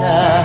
pensar.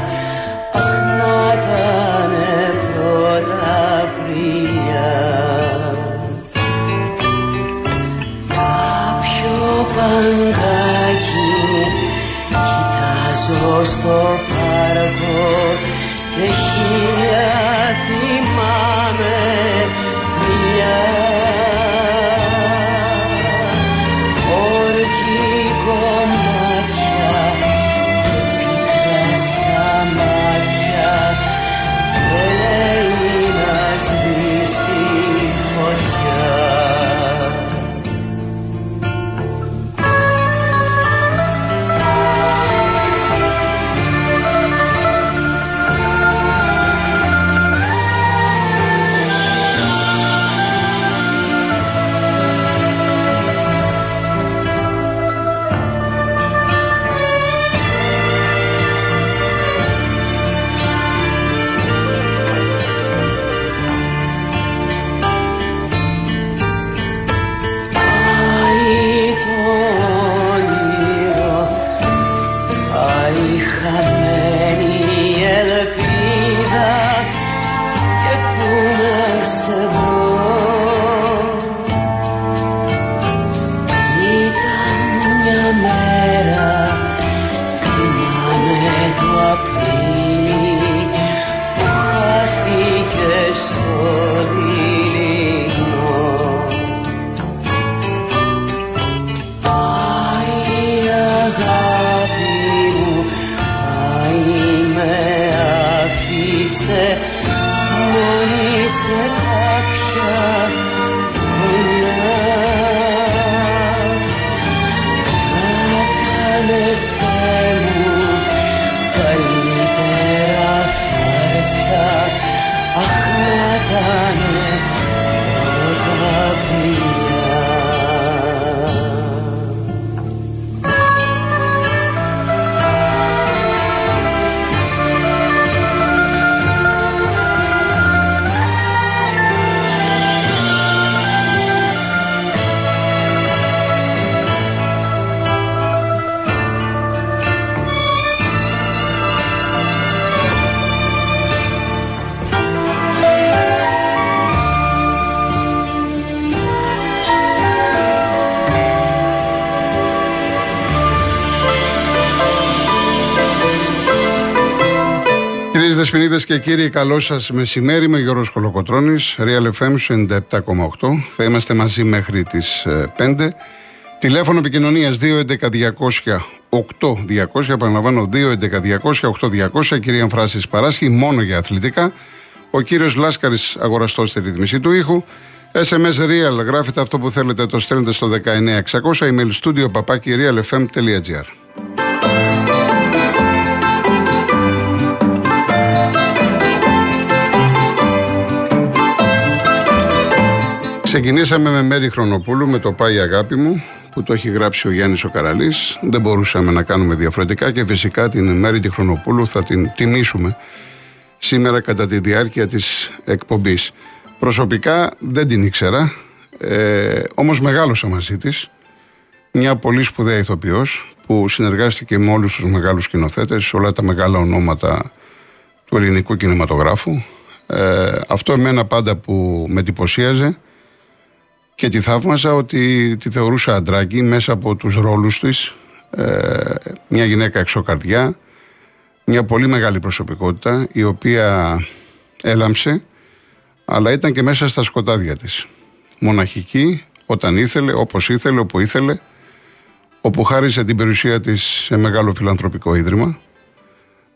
Δεσποινίδε και κύριοι, καλό σας μεσημέρι με Γιώργος Κολοκοτρόνη, Real FM 97,8. Θα είμαστε μαζί μέχρι τις 5. Ε, Τηλέφωνο επικοινωνίας 211-200. 8-200, επαναλαμβάνω 211-200-8-200. Κυρία Αμφράσης Παράσχη, μόνο για αθλητικά. Ο κύριος Λάσκαρης, αγοραστός στη ρύθμιση του ήχου. SMS Real, γράφετε αυτό που θέλετε, το στέλνετε στο 19600. Email studio παπάκι realfm.gr. Ξεκινήσαμε με Μέρη Χρονοπούλου με το Πάει Αγάπη μου που το έχει γράψει ο Γιάννης ο Καραλής. Δεν μπορούσαμε να κάνουμε διαφορετικά και φυσικά την Μέρη τη Χρονοπούλου θα την τιμήσουμε σήμερα κατά τη διάρκεια της εκπομπής. Προσωπικά δεν την ήξερα, ε, όμως μεγάλωσα μαζί της. Μια πολύ σπουδαία ηθοποιός που συνεργάστηκε με όλους τους μεγάλους σκηνοθέτες, όλα τα μεγάλα ονόματα του ελληνικού κινηματογράφου. Ε, αυτό εμένα πάντα που με εντυπωσίαζε και τη θαύμαζα ότι τη θεωρούσα αντράκι μέσα από τους ρόλους της, ε, μια γυναίκα εξωκαρδιά, μια πολύ μεγάλη προσωπικότητα η οποία έλαμψε αλλά ήταν και μέσα στα σκοτάδια της. Μοναχική, όταν ήθελε, όπως ήθελε, όπου ήθελε, όπου χάρισε την περιουσία της σε μεγάλο φιλανθρωπικό ίδρυμα.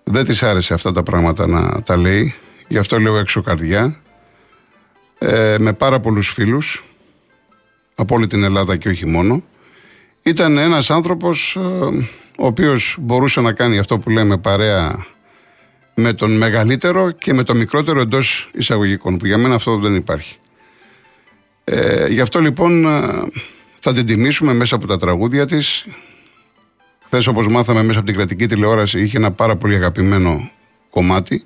Δεν της άρεσε αυτά τα πράγματα να τα λέει, γι' αυτό λέω έξω καρδιά, ε, με πάρα πολλούς φίλους, από όλη την Ελλάδα και όχι μόνο. Ήταν ένας άνθρωπος ε, ο οποίος μπορούσε να κάνει αυτό που λέμε παρέα με τον μεγαλύτερο και με τον μικρότερο εντός εισαγωγικών, που για μένα αυτό δεν υπάρχει. Ε, γι' αυτό λοιπόν ε, θα την τιμήσουμε μέσα από τα τραγούδια της. Χθες όπως μάθαμε μέσα από την κρατική τηλεόραση είχε ένα πάρα πολύ αγαπημένο κομμάτι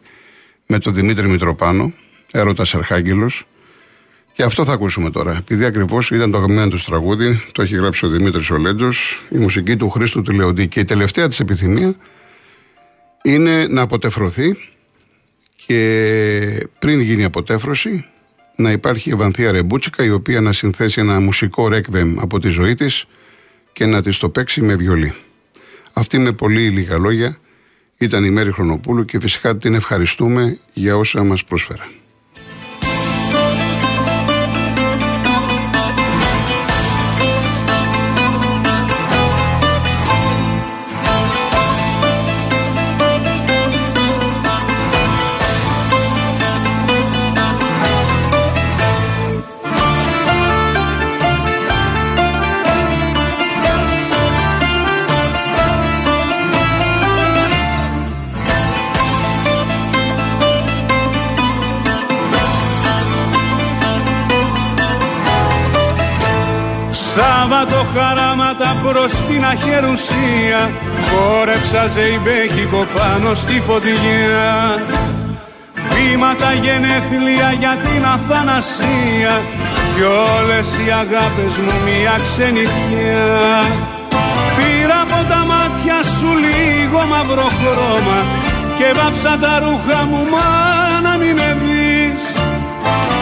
με τον Δημήτρη Μητροπάνο, έρωτας Αρχάγγελος. Και αυτό θα ακούσουμε τώρα. Επειδή ακριβώς ήταν το αγαπημένο τους τραγούδι, το έχει γράψει ο Δημήτρης Ολέτζο, η μουσική του Χρήστο Τηλεοντή. Και η τελευταία της επιθυμία είναι να αποτεφρωθεί και πριν γίνει η αποτέφρωση να υπάρχει η Ευανθία Ρεμπούτσικα η οποία να συνθέσει ένα μουσικό ρέκβεμ από τη ζωή της και να της το παίξει με βιολί. Αυτή με πολύ λίγα λόγια ήταν η Μέρη Χρονοπούλου και φυσικά την ευχαριστούμε για όσα μας προσφέρει. Σάββατο χαράματα προς την αχερουσία Χόρεψα ζεϊμπέκικο πάνω στη φωτιά Βήματα γενέθλια για την αθανασία. Κι όλες οι αγάπες μου μια ξενιτιά Πήρα από τα μάτια σου λίγο μαύρο χρώμα Και βάψα τα ρούχα μου μα να μην με δεις.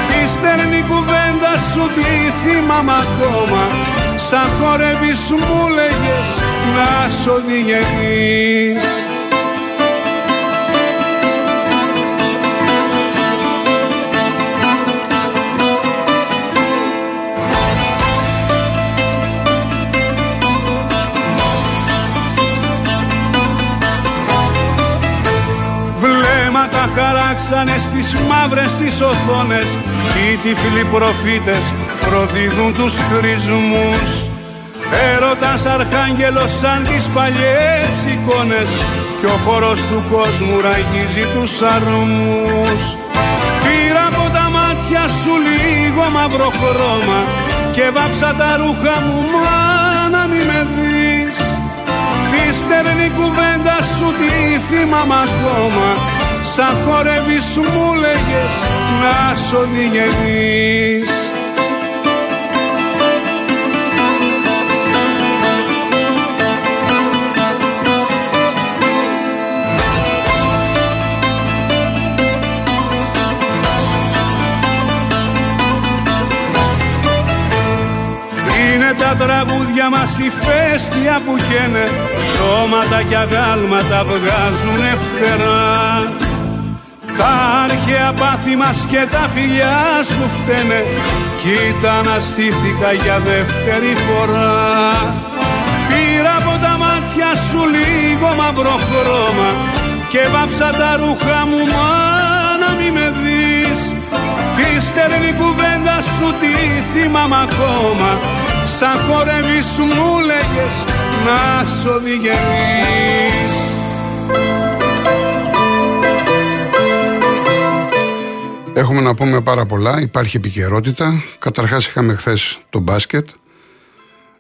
Τη στερνή κουβέντα σου τη θυμάμαι ακόμα Σαν χορεύεις μου λέγες να σ' οδηγείς Βλέμματα χαράξανε στις μαύρες τις οθόνες Οι τυφλοί προφήτες προδίδουν τους χρησμούς Έρωτας αρχάγγελος σαν τις παλιές εικόνες Κι ο χώρος του κόσμου ραγίζει τους αρμούς. Πήρα από τα μάτια σου λίγο μαύρο χρώμα Και βάψα τα ρούχα μου μα να μην με δεις. Τη στερνή κουβέντα σου τη θυμάμαι ακόμα. Σαν χορεύεις μου λέγες να σ' οδηγείς τραγούδια μας η φέστια που καίνε Σώματα και αγάλματα βγάζουν φτερά. Τα αρχαία πάθη μας και τα φιλιά σου φταίνε Κοίτα να στήθηκα για δεύτερη φορά. Πήρα από τα μάτια σου λίγο μαύρο χρώμα Και βάψα τα ρούχα μου μα να μη με δεις. Τη στερνή κουβέντα σου τη θυμάμαι ακόμα Σαν χορεύεις μου λέγες να σ' οδηγείς Έχουμε να πούμε πάρα πολλά, υπάρχει επικαιρότητα. Καταρχάς είχαμε χθες το μπάσκετ.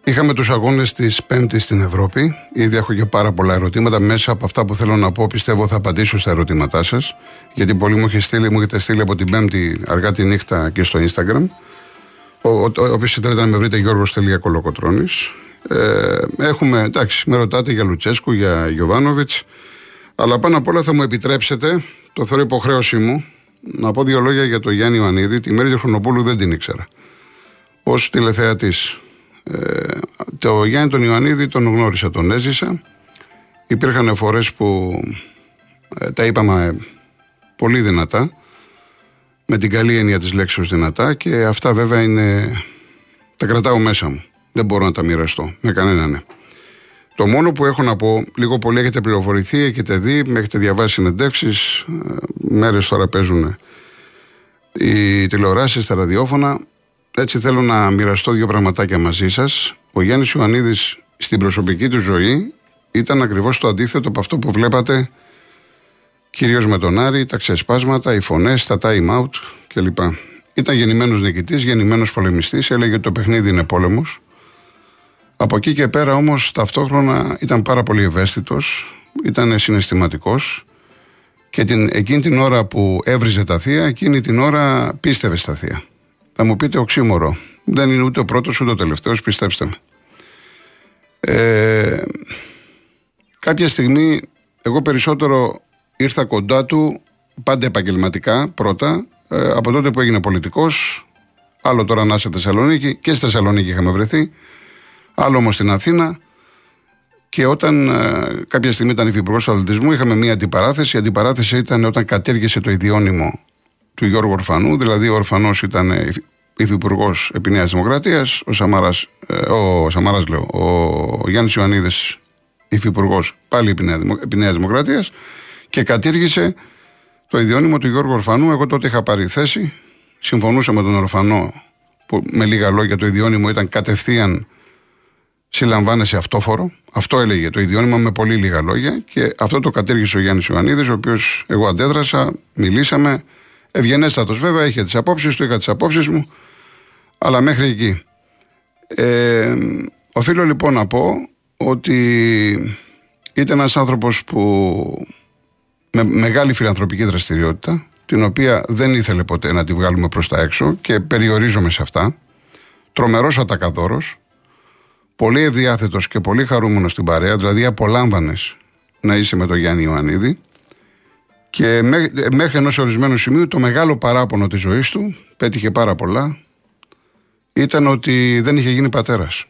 Είχαμε τους αγώνες της Πέμπτης στην Ευρώπη. Ήδη έχω και πάρα πολλά ερωτήματα. Μέσα από αυτά που θέλω να πω, πιστεύω θα απαντήσω στα ερωτήματά σας. Γιατί πολλοί μου, στείλει, μου έχετε στείλει από την Πέμπτη αργά τη νύχτα και στο Instagram. Όποιο θέλετε να με βρείτε, Γιώργο.κολοκοτρόνη. Ε, έχουμε, εντάξει, με ρωτάτε για Λουτσέσκου, για Γιωβάνοβιτς. Αλλά πάνω απ' όλα θα μου επιτρέψετε, το θεωρώ υποχρέωσή μου, να πω δύο λόγια για τον Γιάννη Ιωαννίδη. Τη Μέρη του Χρονοπούλου δεν την ήξερα. Ω τηλεθεατής. Ε, το Γιάννη τον Ιωαννίδη τον γνώρισα, τον έζησα. Υπήρχαν φορές που ε, τα είπαμε πολύ δυνατά με την καλή έννοια της λέξης δυνατά και αυτά βέβαια είναι, τα κρατάω μέσα μου. Δεν μπορώ να τα μοιραστώ με κανέναν. Ναι. Το μόνο που έχω να πω, λίγο πολύ έχετε πληροφορηθεί, έχετε δει, με έχετε διαβάσει συνεντεύξεις. Ε, Μέρες τώρα παίζουν οι τηλεοράσεις, τα ραδιόφωνα. Έτσι θέλω να μοιραστώ δύο πραγματάκια μαζί σας. Ο Γιάννης Ιωαννίδης στην προσωπική του ζωή ήταν ακριβώς το αντίθετο από αυτό που βλέπατε Κυρίως με τον Άρη, τα ξεσπάσματα, οι φωνές, τα time out κλπ. Ήταν γεννημένος νικητής, γεννημένος πολεμιστής, έλεγε ότι το παιχνίδι είναι πόλεμος. Από εκεί και πέρα όμως ταυτόχρονα ήταν πάρα πολύ ευαίσθητος, ήταν συναισθηματικός και την, εκείνη την ώρα που έβριζε τα θεία, εκείνη την ώρα πίστευε στα θεία. Θα μου πείτε οξύμορο. Δεν είναι ούτε ο πρώτος ούτε ο τελευταίος, πιστέψτε με. Ε, κάποια στιγμή Εγώ περισσότερο ήρθα κοντά του πάντα επαγγελματικά πρώτα, ε, από τότε που έγινε πολιτικός. Άλλο τώρα να είσαι Θεσσαλονίκη και στη Θεσσαλονίκη είχαμε βρεθεί. Άλλο όμως στην Αθήνα. Και όταν ε, κάποια στιγμή ήταν υφυπουργός του αθλητισμού, είχαμε μία αντιπαράθεση. Η αντιπαράθεση ήταν όταν κατήργησε το ιδιώνυμο του Γιώργου Ορφανού. Δηλαδή, ο Ορφανός ήταν υφυπουργός επί Νέας Δημοκρατίας, ο Σαμάρας, ε, ο Σαμάρας λέω, ο Γιάννης Ιωαννίδης υφυπουργός πάλι επί Νέας Δημοκρατίας και κατήργησε το ιδιώνυμο του Γιώργου Ορφανού. Εγώ τότε είχα πάρει θέση, συμφωνούσα με τον Ορφανό που με λίγα λόγια το ιδιώνυμο ήταν κατευθείαν συλλαμβάνεσαι αυτόφορο. Αυτό έλεγε το ιδιώνυμο με πολύ λίγα λόγια και αυτό το κατήργησε ο Γιάννης Ιωαννίδης, ο οποίος εγώ αντέδρασα, μιλήσαμε. Ευγενέστατος βέβαια, είχε τις απόψεις του, είχα τις απόψεις μου, αλλά μέχρι εκεί. Ε, οφείλω λοιπόν να πω ότι ήταν ένας άνθρωπος που με μεγάλη φιλανθρωπική δραστηριότητα την οποία δεν ήθελε ποτέ να τη βγάλουμε προς τα έξω και περιορίζομαι σε αυτά. Τρομερός ατακαδόρος πολύ ευδιάθετος και πολύ χαρούμενος στην παρέα δηλαδή απολάμβανες να είσαι με τον Γιάννη Ιωαννίδη. Και μέχρι ενός ορισμένου σημείου το μεγάλο παράπονο της ζωής του πέτυχε πάρα πολλά ήταν ότι δεν είχε γίνει πατέρας.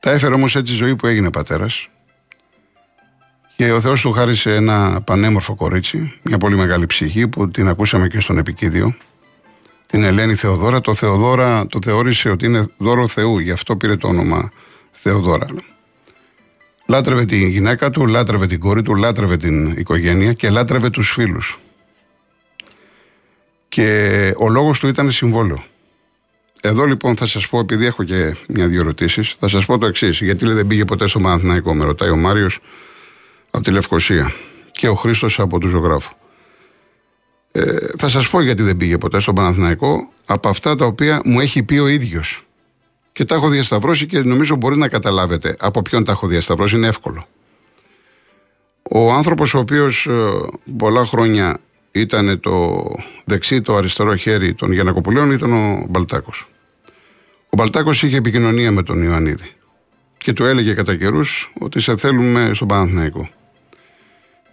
Τα έφερε όμως έτσι η ζωή που έγινε πατέρας. Και ο Θεός του χάρισε ένα πανέμορφο κορίτσι, μια πολύ μεγάλη ψυχή που την ακούσαμε και στον επικίδιο. Την Ελένη Θεοδόρα. Το Θεοδόρα το θεώρησε ότι είναι δώρο Θεού, γι' αυτό πήρε το όνομα Θεοδόρα. Λάτρευε την γυναίκα του, λάτρευε την κόρη του, λάτρευε την οικογένεια και λάτρευε τους φίλους. Και ο λόγος του ήταν συμβόλαιο. Εδώ λοιπόν θα σας πω, επειδή έχω και μια-δύο ερωτήσεις, θα σας πω το εξής. Γιατί λέει, δεν πήγε ποτέ στο Παναθηναϊκό, με ρωτάει ο Μάριος από τη Λευκοσία και ο Χρήστος από του Ζωγράφου. Ε, θα σας πω γιατί δεν πήγε ποτέ στο Παναθηναϊκό από αυτά τα οποία μου έχει πει ο ίδιος. Και τα έχω διασταυρώσει και νομίζω μπορεί να καταλάβετε από ποιον τα έχω διασταυρώσει. Είναι εύκολο. Ο άνθρωπος ο οποίος ε, πολλά χρόνια ήταν το δεξί, το αριστερό χέρι των Γιανακοπουλίων ήταν ο Μπαλτάκος. Ο Μπαλτάκος είχε επικοινωνία με τον Ιωαννίδη και του έλεγε κατά καιρούς ότι σε θέλουμε στον Παναθηναϊκό.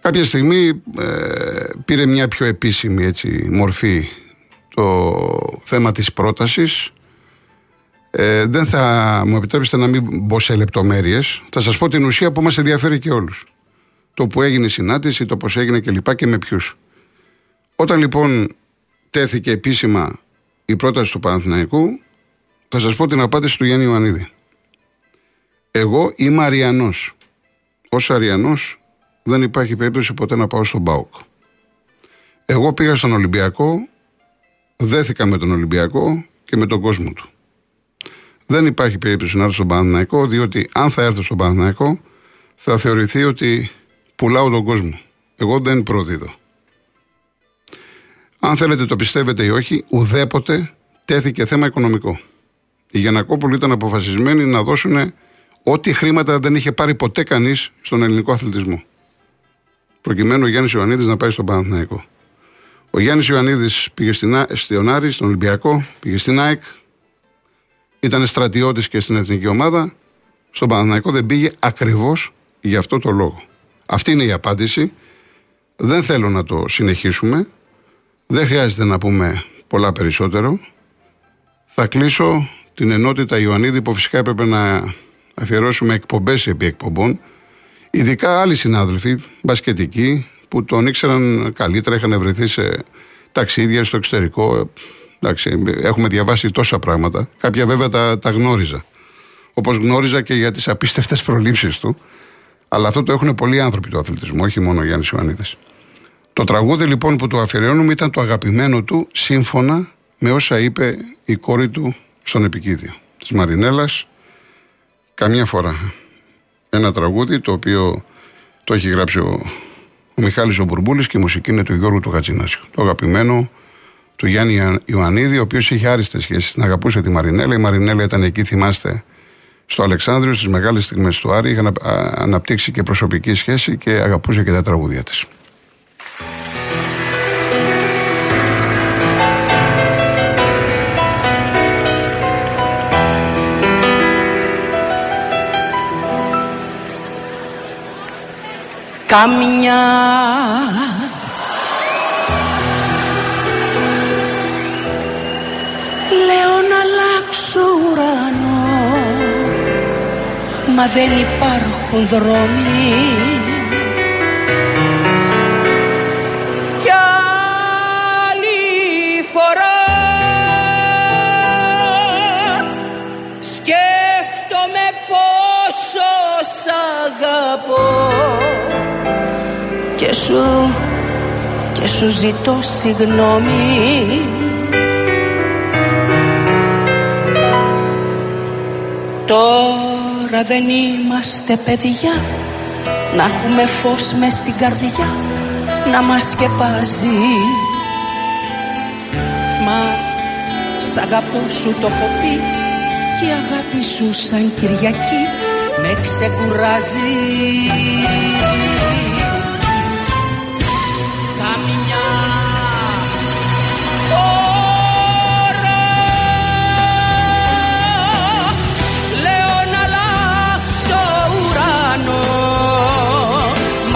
Κάποια στιγμή ε, πήρε μια πιο επίσημη έτσι, μορφή το θέμα της πρότασης. Ε, δεν θα μου επιτρέψετε να μην μπω σε λεπτομέρειες. Θα σας πω την ουσία που μας ενδιαφέρει και όλους. Το που έγινε η συνάντηση, το πώς έγινε και λοιπά και με ποιους. Όταν λοιπόν τέθηκε επίσημα η πρόταση του Παναθηναϊκού, θα σας πω την απάντηση του Γιάννη Ιωαννίδη. Εγώ είμαι Αριανός. Ως Αριανός δεν υπάρχει περίπτωση ποτέ να πάω στον ΠΑΟΚ. Εγώ πήγα στον Ολυμπιακό, δέθηκα με τον Ολυμπιακό και με τον κόσμο του. Δεν υπάρχει περίπτωση να έρθω στον Παναθηναϊκό, διότι αν θα έρθω στον Παναθηναϊκό θα θεωρηθεί ότι πουλάω τον κόσμο. Εγώ δεν προδίδω. Αν θέλετε το πιστεύετε ή όχι, ουδέποτε τέθηκε θέμα οικονομικό. Οι Γιανακόπουλοι ήταν αποφασισμένοι να δώσουν ό,τι χρήματα δεν είχε πάρει ποτέ κανείς στον ελληνικό αθλητισμό. Προκειμένου ο Γιάννης Ιωαννίδης να πάει στον Παναθηναϊκό. Ο Γιάννης Ιωαννίδης πήγε στην, στον Άρη, στον Ολυμπιακό, πήγε στην ΑΕΚ. Ήταν στρατιώτης και στην εθνική ομάδα. Στον Παναθηναϊκό δεν πήγε ακριβώς για αυτό το λόγο. Αυτή είναι η απάντηση. Δεν θέλω να το συνεχίσουμε. Δεν χρειάζεται να πούμε πολλά περισσότερο. Θα κλείσω την ενότητα Ιωαννίδη που φυσικά έπρεπε να αφιερώσουμε εκπομπές επί εκπομπών. Ειδικά άλλοι συνάδελφοι, μπασκετικοί, που τον ήξεραν καλύτερα, είχαν βρεθεί σε ταξίδια στο εξωτερικό. Εντάξει, έχουμε διαβάσει τόσα πράγματα. Κάποια βέβαια τα, τα γνώριζα. Όπως γνώριζα και για τις απίστευτες προλήψεις του. Αλλά αυτό το έχουν πολλοί άνθρωποι του αθλητισμού, όχι μόνο ο Γιάννης Ιωαννίδης. Το τραγούδι λοιπόν που του αφιερώνουμε ήταν το αγαπημένο του σύμφωνα με όσα είπε η κόρη του στον επικίδιο της Μαρινέλας καμιά φορά ένα τραγούδι το οποίο το έχει γράψει ο, ο Μιχάλης ο Μπουρμπούλης και η μουσική είναι του Γιώργου του Χατζινάσιου το αγαπημένο του Γιάννη Ιωαννίδη ο οποίος είχε άριστες σχέσεις. Την αγαπούσε τη Μαρινέλα. Η Μαρινέλα ήταν εκεί θυμάστε στο Αλεξάνδριο στις μεγάλες στιγμές του Άρη. Είχε αναπτύξει και προσωπική σχέση και αγαπούσε και τα τραγούδια της καμιά. Λέω να αλλάξω ουρανό Μα δεν υπάρχουν δρόμοι σου, και σου ζητώ συγγνώμη. Τώρα δεν είμαστε παιδιά Να έχουμε φως μες στην καρδιά Να μας σκεπάζει. Μα σ' αγαπώ σου το έχω πει Και η αγάπη σου σαν Κυριακή Με ξεκουράζει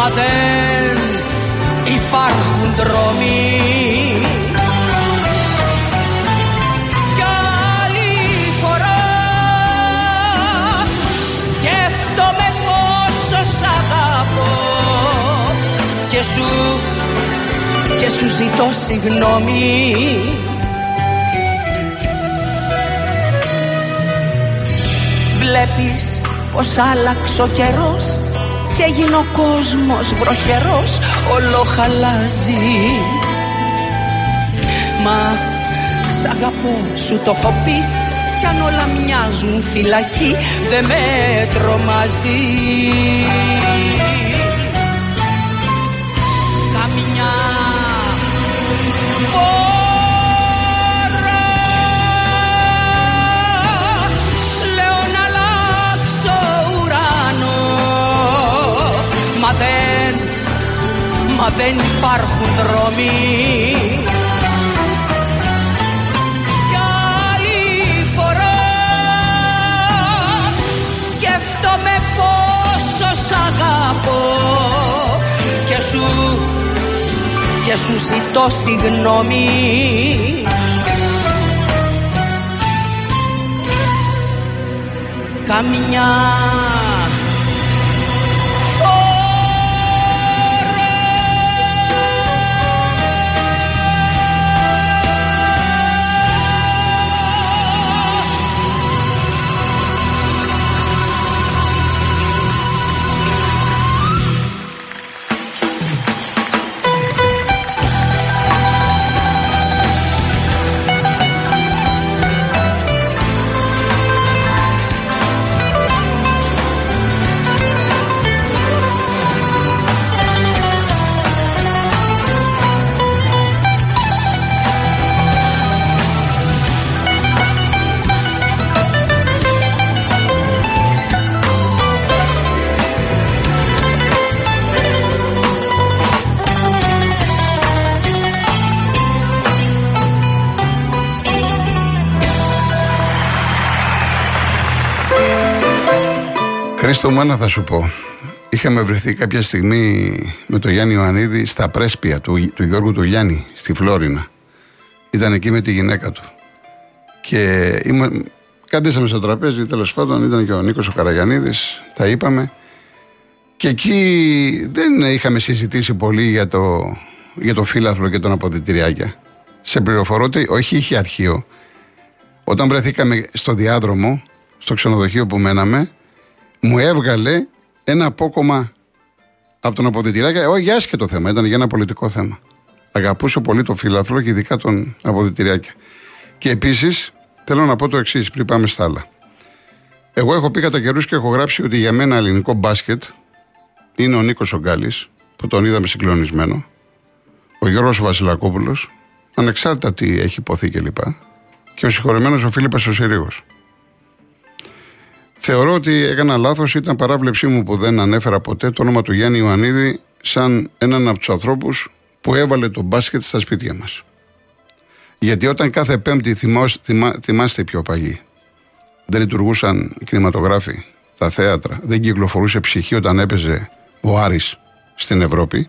Μα δεν υπάρχουν δρόμοι. Κι άλλη φορά Σκέφτομαι πόσο σ' αγαπώ. Και σου, και σου ζητώ συγγνώμη. Βλέπεις πως άλλαξε ο καιρός και έγινε ο κόσμος βροχερός όλο χαλάζει. Μα σ' αγαπώ σου το έχω πει κι αν όλα μοιάζουν φυλακή δεν με τρομάζει μα δεν υπάρχουν δρόμοι. Κι άλλη φορά σκέφτομαι πόσο σ' αγαπώ. Και σου, και σου ζητώ συγγνώμη. Καμιά Χρήστο μου, ένα θα σου πω. Είχαμε βρεθεί κάποια στιγμή με τον Γιάννη Ιωαννίδη στα πρέσπια του, του Γιώργου του Γιάννη, στη Φλόρινα. Ήταν εκεί με τη γυναίκα του. Και είμα, κάντησαμε στο τραπέζι, τέλος πάντων, ήταν και ο Νίκος ο Καραγιαννίδη, τα είπαμε. Και εκεί δεν είχαμε συζητήσει πολύ για το, για το φύλαθλο και τον αποδητηριάκια. Σε πληροφορώ ότι όχι είχε αρχείο. Όταν βρεθήκαμε στο διάδρομο, στο ξενοδοχείο που μέναμε, μου έβγαλε ένα απόκομμα από τον αποδητηράκια. Όχι για άσχετο θέμα, ήταν για ένα πολιτικό θέμα. Αγαπούσε πολύ το φύλαθλο και ειδικά τον αποδητηράκια. Και επίσης θέλω να πω το εξής πριν πάμε στα άλλα. Εγώ έχω πει κατά καιρούς και έχω γράψει ότι για μένα ελληνικό μπάσκετ είναι ο Νίκος Ογκάλης, που τον είδαμε συγκλονισμένο, ο Γιώργος Βασιλακόπουλος, ανεξάρτητα τι έχει υποθεί κλπ. Και, και ο συγχωρεμένος ο Φίλιππας ο Συρίγος. Θεωρώ ότι έκανα λάθος, ήταν παράβλεψή μου που δεν ανέφερα ποτέ το όνομα του Γιάννη Ιωαννίδη σαν έναν από τους ανθρώπους που έβαλε το μπάσκετ στα σπίτια μας. Γιατί όταν κάθε Πέμπτη θυμάσ, θυμά, θυμάστε οι πιο παλιοί, δεν λειτουργούσαν οι κινηματογράφοι, τα θέατρα, δεν κυκλοφορούσε ψυχή όταν έπαιζε ο Άρης στην Ευρώπη.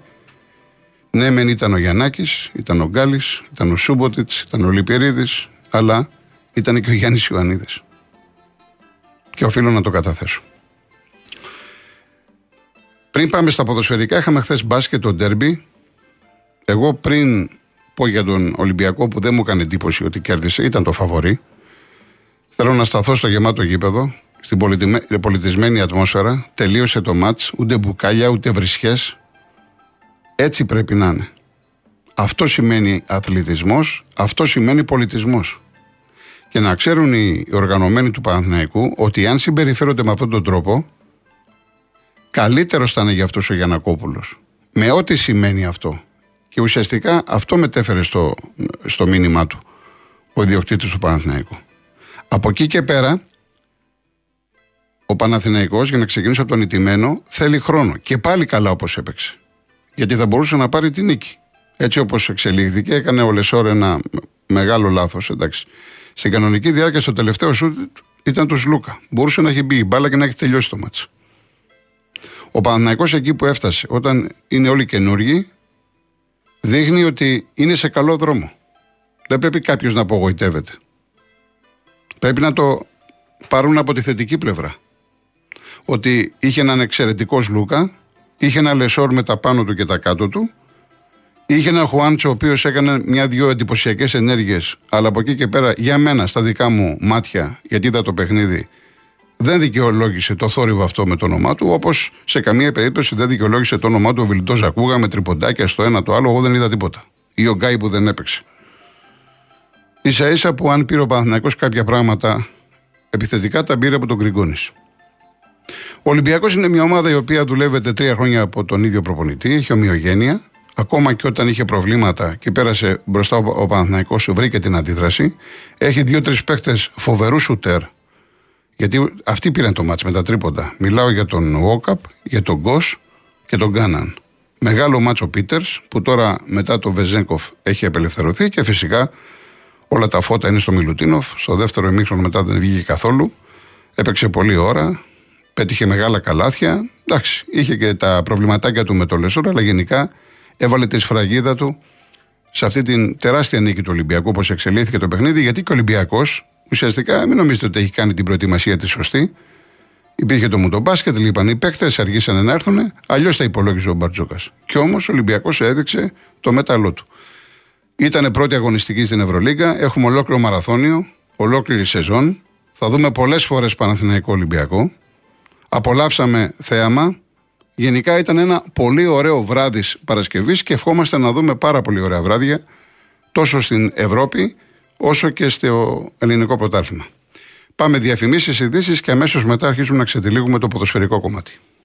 Ναι, μεν ήταν ο Γιαννάκης, ήταν ο Γκάλης, ήταν ο Σούμποτιτς, ήταν ο Λιπηρίδη, αλλά ήταν και ο Γιάννης Ιωαννίδης. Και οφείλω να το καταθέσω. Πριν πάμε στα ποδοσφαιρικά, είχαμε χθες μπάσκετ το ντέρμπι. Εγώ πριν πω για τον Ολυμπιακό που δεν μου έκανε εντύπωση ότι κέρδισε, ήταν το φαβορή. Θέλω να σταθώ στο γεμάτο γήπεδο, στην πολιτισμένη ατμόσφαιρα. Τελείωσε το μάτς, ούτε μπουκάλια, ούτε βρισχές. Έτσι πρέπει να είναι. Αυτό σημαίνει αθλητισμός, αυτό σημαίνει πολιτισμός. Και να ξέρουν οι οργανωμένοι του Παναθηναϊκού ότι αν συμπεριφέρονται με αυτόν τον τρόπο, καλύτερος θα είναι για αυτός ο Γιανακόπουλος. Με ό,τι σημαίνει αυτό. Και ουσιαστικά αυτό μετέφερε στο, στο μήνυμά του ο ιδιοκτήτης του Παναθηναϊκού. Από εκεί και πέρα, ο Παναθηναϊκός για να ξεκινήσει από τον ιτημένο θέλει χρόνο. Και πάλι καλά όπως έπαιξε. Γιατί θα μπορούσε να πάρει την νίκη. Έτσι όπως εξελίχθηκε, έκανε ο Λεσόρ ένα μεγάλο λάθος. Εντάξει. Στην κανονική διάρκεια στο τελευταίο σου ήταν το Σλούκα. Μπορούσε να έχει μπει η μπάλα και να έχει τελειώσει το μάτσο. Ο Παναθηναϊκός εκεί που έφτασε, όταν είναι όλοι καινούργοι, δείχνει ότι είναι σε καλό δρόμο. Δεν πρέπει κάποιος να απογοητεύεται. Πρέπει να το πάρουν από τη θετική πλευρά. Ότι είχε έναν εξαιρετικό Σλούκα, είχε ένα Λεσόρ με τα πάνω του και τα κάτω του, είχε ένα Χουάντσο ο οποίος έκανε μια-δυο εντυπωσιακές ενέργειες, αλλά από εκεί και πέρα για μένα, στα δικά μου μάτια, γιατί είδα το παιχνίδι, δεν δικαιολόγησε το θόρυβο αυτό με το όνομά του, όπως σε καμία περίπτωση δεν δικαιολόγησε το όνομά του ο Βιλτό Ζακούγα με τριποντάκια στο ένα το άλλο. Εγώ δεν είδα τίποτα. Ή ο Γκάι που δεν έπαιξε. σα ίσα που αν πήρε ο Παναθυνακό κάποια πράγματα επιθετικά τα πήρε από τον Γκριγκόνης. Ο Ολυμπιακός είναι μια ομάδα η οποία δουλεύεται τρία χρόνια από τον ίδιο προπονητή, έχει ομοιογένεια. Ακόμα και όταν είχε προβλήματα και πέρασε μπροστά ο Παναθηναϊκός βρήκε την αντίδραση. Έχει δύο-τρεις παίχτε φοβερού σουτέρ γιατί αυτοί πήραν το μάτς με τα τρίποντα. Μιλάω για τον Βόκαπ, για τον Γκος και τον Γκάναν. Μεγάλο μάτσο ο Πίτερς που τώρα μετά το Βεζέγκοφ έχει απελευθερωθεί και φυσικά όλα τα φώτα είναι στο Μιλουτίνοφ. Στο δεύτερο ημίχρονο μετά δεν βγήκε καθόλου. Έπαιξε πολλή ώρα. Πέτυχε μεγάλα καλάθια. Εντάξει, είχε και τα προβληματάκια του με το Λεσόρα, αλλά γενικά έβαλε τη σφραγίδα του σε αυτή την τεράστια νίκη του Ολυμπιακού, όπως εξελίχθηκε το παιχνίδι, γιατί και ο Ολυμπιακός ουσιαστικά μην νομίζετε ότι έχει κάνει την προετοιμασία της σωστή. Υπήρχε το μουτομπάσκετ, λείπαν οι παίκτες, αργήσαν να έρθουν, αλλιώς θα υπολόγιζε ο Μπαρτζόκας. Κι όμως ο Ολυμπιακός έδειξε το μέταλλό του. Ήταν πρώτη αγωνιστική στην Ευρωλίγκα, έχουμε ολόκληρο μαραθώνιο, ολόκληρη σεζόν. Θα δούμε πολλές φορές Παναθηναϊκό Ολυμπιακό. Απολαύσαμε θέαμα. Γενικά ήταν ένα πολύ ωραίο βράδυ Παρασκευής και ευχόμαστε να δούμε πάρα πολύ ωραία βράδια τόσο στην Ευρώπη όσο και στο ελληνικό πρωτάθλημα. Πάμε διαφημίσεις, ειδήσεις και αμέσως μετά αρχίζουμε να ξετυλίγουμε το ποδοσφαιρικό κομμάτι.